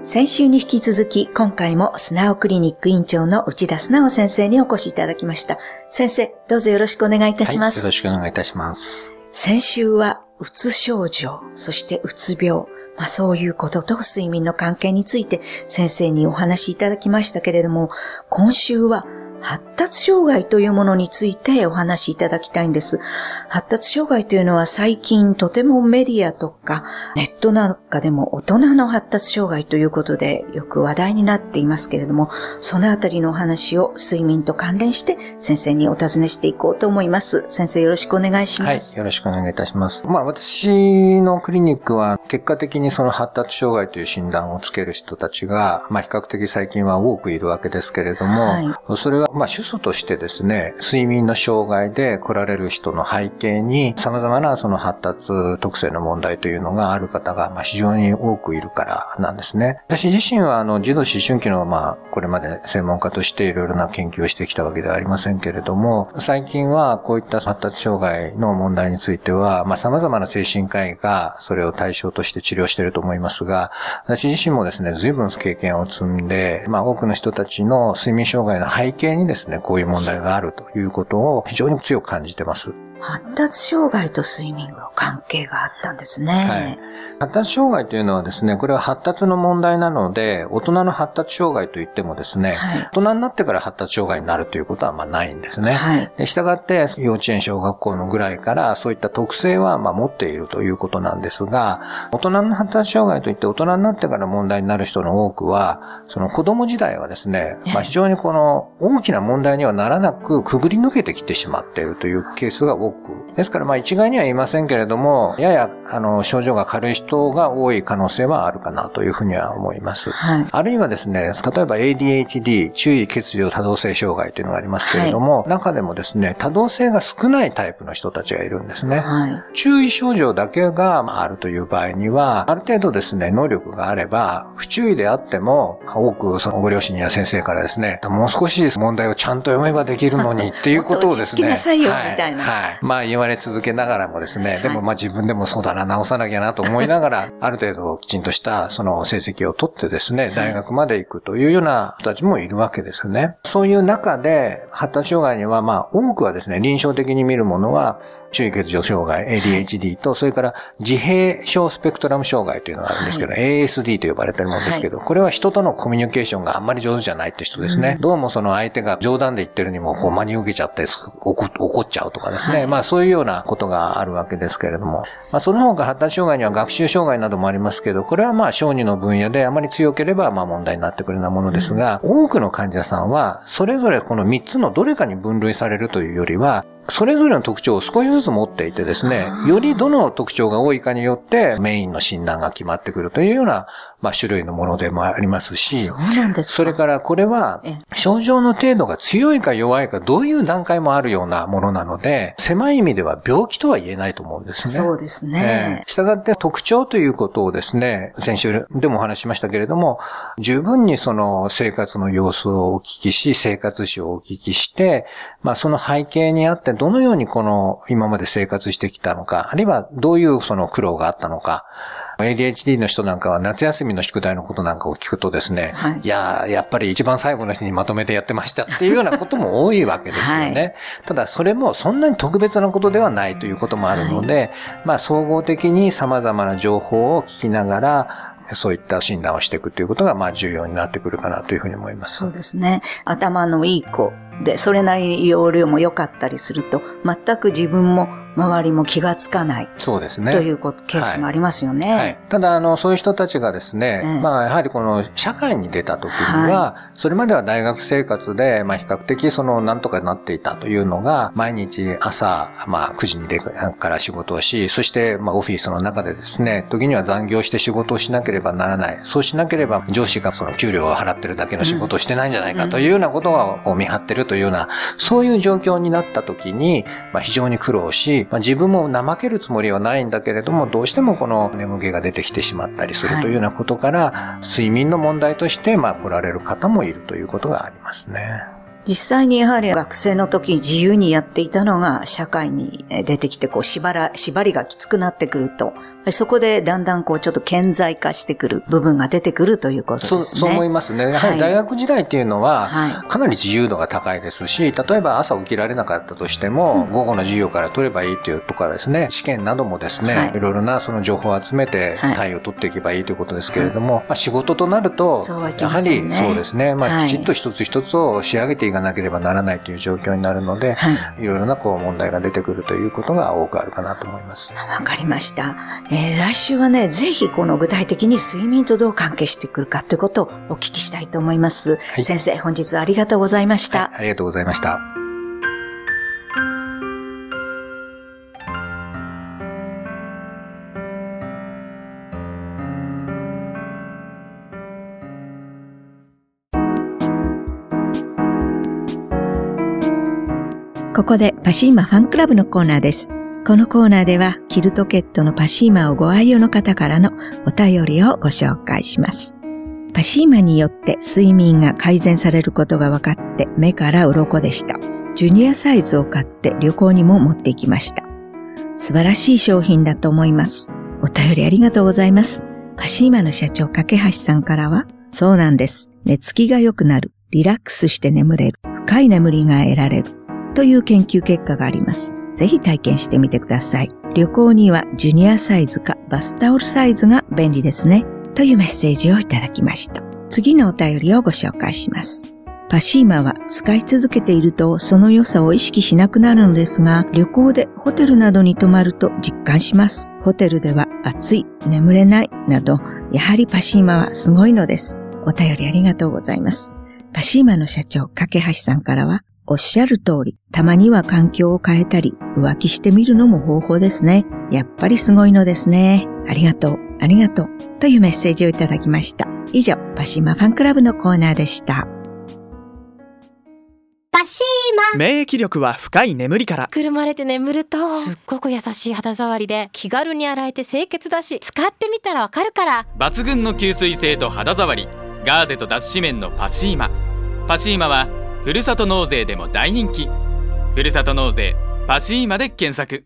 先週に引き続き、今回もスナオクリニック院長の内田素直先生にお越しいただきました。先生、どうぞよろしくお願いいたします。はい、よろしくお願いいたします。先週は、うつ症状、そしてうつ病、まあそういうことと睡眠の関係について先生にお話しいただきましたけれども、今週は発達障害というものについてお話しいただきたいんです。発達障害というのは最近とてもメディアとかネットなんかでも大人の発達障害ということでよく話題になっていますけれども、そのあたりのお話を睡眠と関連して先生にお尋ねしていこうと思います。先生よろしくお願いします。はい、よろしくお願いいたします。まあ私のクリニックは結果的にその発達障害という診断をつける人たちが、まあ比較的最近は多くいるわけですけれども、はい、それはまあ主訴としてですね、睡眠の障害で来られる人の背景に様々なその発達特性の問題というのがある方がま非常に多くいるからなんですね。私自身はあの児童思春期のまあこれまで専門家としていろいろな研究をしてきたわけではありませんけれども、最近はこういった発達障害の問題については、まあ様々な精神科医がそれを対象として治療していると思いますが、私自身もですね、随分経験を積んで、まあ多くの人たちの睡眠障害の背景にですね、こういう問題があるということを非常に強く感じてます。発達障害と睡眠の関係があったんですね。はい。発達障害というのはですね、これは発達の問題なので、大人の発達障害といってもですね、はい、大人になってから発達障害になるということはまあないんですね。はい。したがって、幼稚園、小学校のぐらいからそういった特性はまあ持っているということなんですが、大人の発達障害といって大人になってから問題になる人の多くは、その子供時代はですね、まあ非常にこの大きな問題にはならなくくぐり抜けてきてしまっているというケースが多く。ですからまあ一概には言いませんけれども、ややあの症状が軽い人が多い可能性はあるかなというふうには思います。はい、あるいはですね、例えば ADHD、注意欠如多動性障害というのがありますけれども、はい、中でもですね、多動性が少ないタイプの人たちがいるんですね。はい、注意症状だけがあるという場合には、ある程度ですね、能力があれば、不注意であっても、多くそのご両親や先生からですね、もう少し問題をちゃんと読めばできるのにっていうことをですね。なさいよ、みたいな。はい。まあ言われ続けながらもですね、でもまあ自分でもそうだな、直さなきゃなと思いながら、ある程度きちんとしたその成績を取ってですね、大学まで行くというような人たちもいるわけですよね。そういう中で、発達障害にはまあ多くはですね、臨床的に見るものは、注意欠如障害、ADHD と、それから自閉症スペクトラム障害というのがあるんですけど、はい、ASD と呼ばれてるものですけど、これは人とのコミュニケーションがあんまり上手じゃないって人ですね。どうもその相手が冗談で言ってるにもこう真に受けちゃって怒っちゃうとかですね。まあそういうようなことがあるわけですけれども、まあその他発達障害には学習障害などもありますけど、これはまあ小児の分野であまり強ければまあ問題になってくるようなものですが、多くの患者さんはそれぞれこの3つのどれかに分類されるというよりは、それぞれの特徴を少しずつ持っていてですね、よりどの特徴が多いかによってメインの診断が決まってくるというような、まあ、種類のものでもありますし、そうなんですそれからこれは、症状の程度が強いか弱いかどういう段階もあるようなものなので、狭い意味では病気とは言えないと思うんですね。そうですね。したがって特徴ということをですね、先週でもお話しましたけれども、十分にその生活の様子をお聞きし、生活史をお聞きして、まあその背景にあってどのようにこの今まで生活してきたのか、あるいはどういうその苦労があったのか、ADHD の人なんかは夏休みの宿題のことなんかを聞くとですね、はい、いややっぱり一番最後の日にまとめてやってましたっていうようなことも多いわけですよね。はい、ただそれもそんなに特別なことではないということもあるので、はい、まあ総合的に様々な情報を聞きながら、そういった診断をしていくということが、まあ重要になってくるかなというふうに思います。そうですね。頭のいい子で、それなりに容量も良かったりすると、全く自分も周りも気がつかない。そうですね。というケースもありますよね。はい。ただ、あの、そういう人たちがですね、ええ、まあ、やはりこの社会に出た時には、はい、それまでは大学生活で、まあ、比較的その、なんとかなっていたというのが、毎日朝、まあ、9時に出から仕事をし、そして、まあ、オフィスの中でですね、時には残業して仕事をしなければならない。そうしなければ、上司がその給料を払ってるだけの仕事をしてないんじゃないかというようなことを見張ってるというような、そういう状況になった時に、まあ、非常に苦労し、まあ、自分も怠けるつもりはないんだけれども、どうしてもこの眠気が出てきてしまったりするというようなことから、はい、睡眠の問題として、まあ、来られる方もいるということがありますね。実際にやはり学生の時に自由にやっていたのが社会に出てきてこう縛ら、縛りがきつくなってくると、そこでだんだんこうちょっと顕在化してくる部分が出てくるということですね。そう、そう思いますね。やはり大学時代っていうのは、かなり自由度が高いですし、例えば朝起きられなかったとしても、午後の授業から取ればいいというとかですね、試験などもですね、はい、いろいろなその情報を集めて単位を取っていけばいいということですけれども、まあ、仕事となると、やはりそうですね、まあ、きちっと一つ一つを仕上げていかなければならないという状況になるので、い、ろいろなこう問題が出てくるということが多くあるかなと思います。わかりました。えー、来週はね、ぜひこの具体的に睡眠とどう関係してくるかということをお聞きしたいと思います。はい、先生、本日はありがとうございました。はい、ありがとうございました。ここでパシーマファンクラブのコーナーです。このコーナーでは、キルトケットのパシーマをご愛用の方からのお便りをご紹介します。パシーマによって睡眠が改善されることが分かって目から鱗でした。ジュニアサイズを買って旅行にも持って行きました。素晴らしい商品だと思います。お便りありがとうございます。パシーマの社長、架橋さんからは、そうなんです。寝つきが良くなる。リラックスして眠れる。深い眠りが得られる。という研究結果があります。ぜひ体験してみてください。旅行にはジュニアサイズかバスタオルサイズが便利ですね。というメッセージをいただきました。次のお便りをご紹介します。パシーマは使い続けているとその良さを意識しなくなるのですが、旅行でホテルなどに泊まると実感します。ホテルでは暑い、眠れないなど、やはりパシーマはすごいのです。お便りありがとうございます。パシーマの社長、架橋さんからは、おっしゃる通り、たまには環境を変えたり、浮気してみるのも方法ですね。やっぱりすごいのですね。ありがとう、ありがとう。というメッセージをいただきました。以上、パシーマファンクラブのコーナーでした。パシーマ免疫力は深い眠りからくるまれて眠るとすっごく優しい肌触りで気軽に洗えて清潔だし使ってみたらわかるから抜群の吸水性と肌触りガーゼと脱脂綿のパシーマパシーマはふるさと納税でも大人気。ふるさと納税パシーマで検索。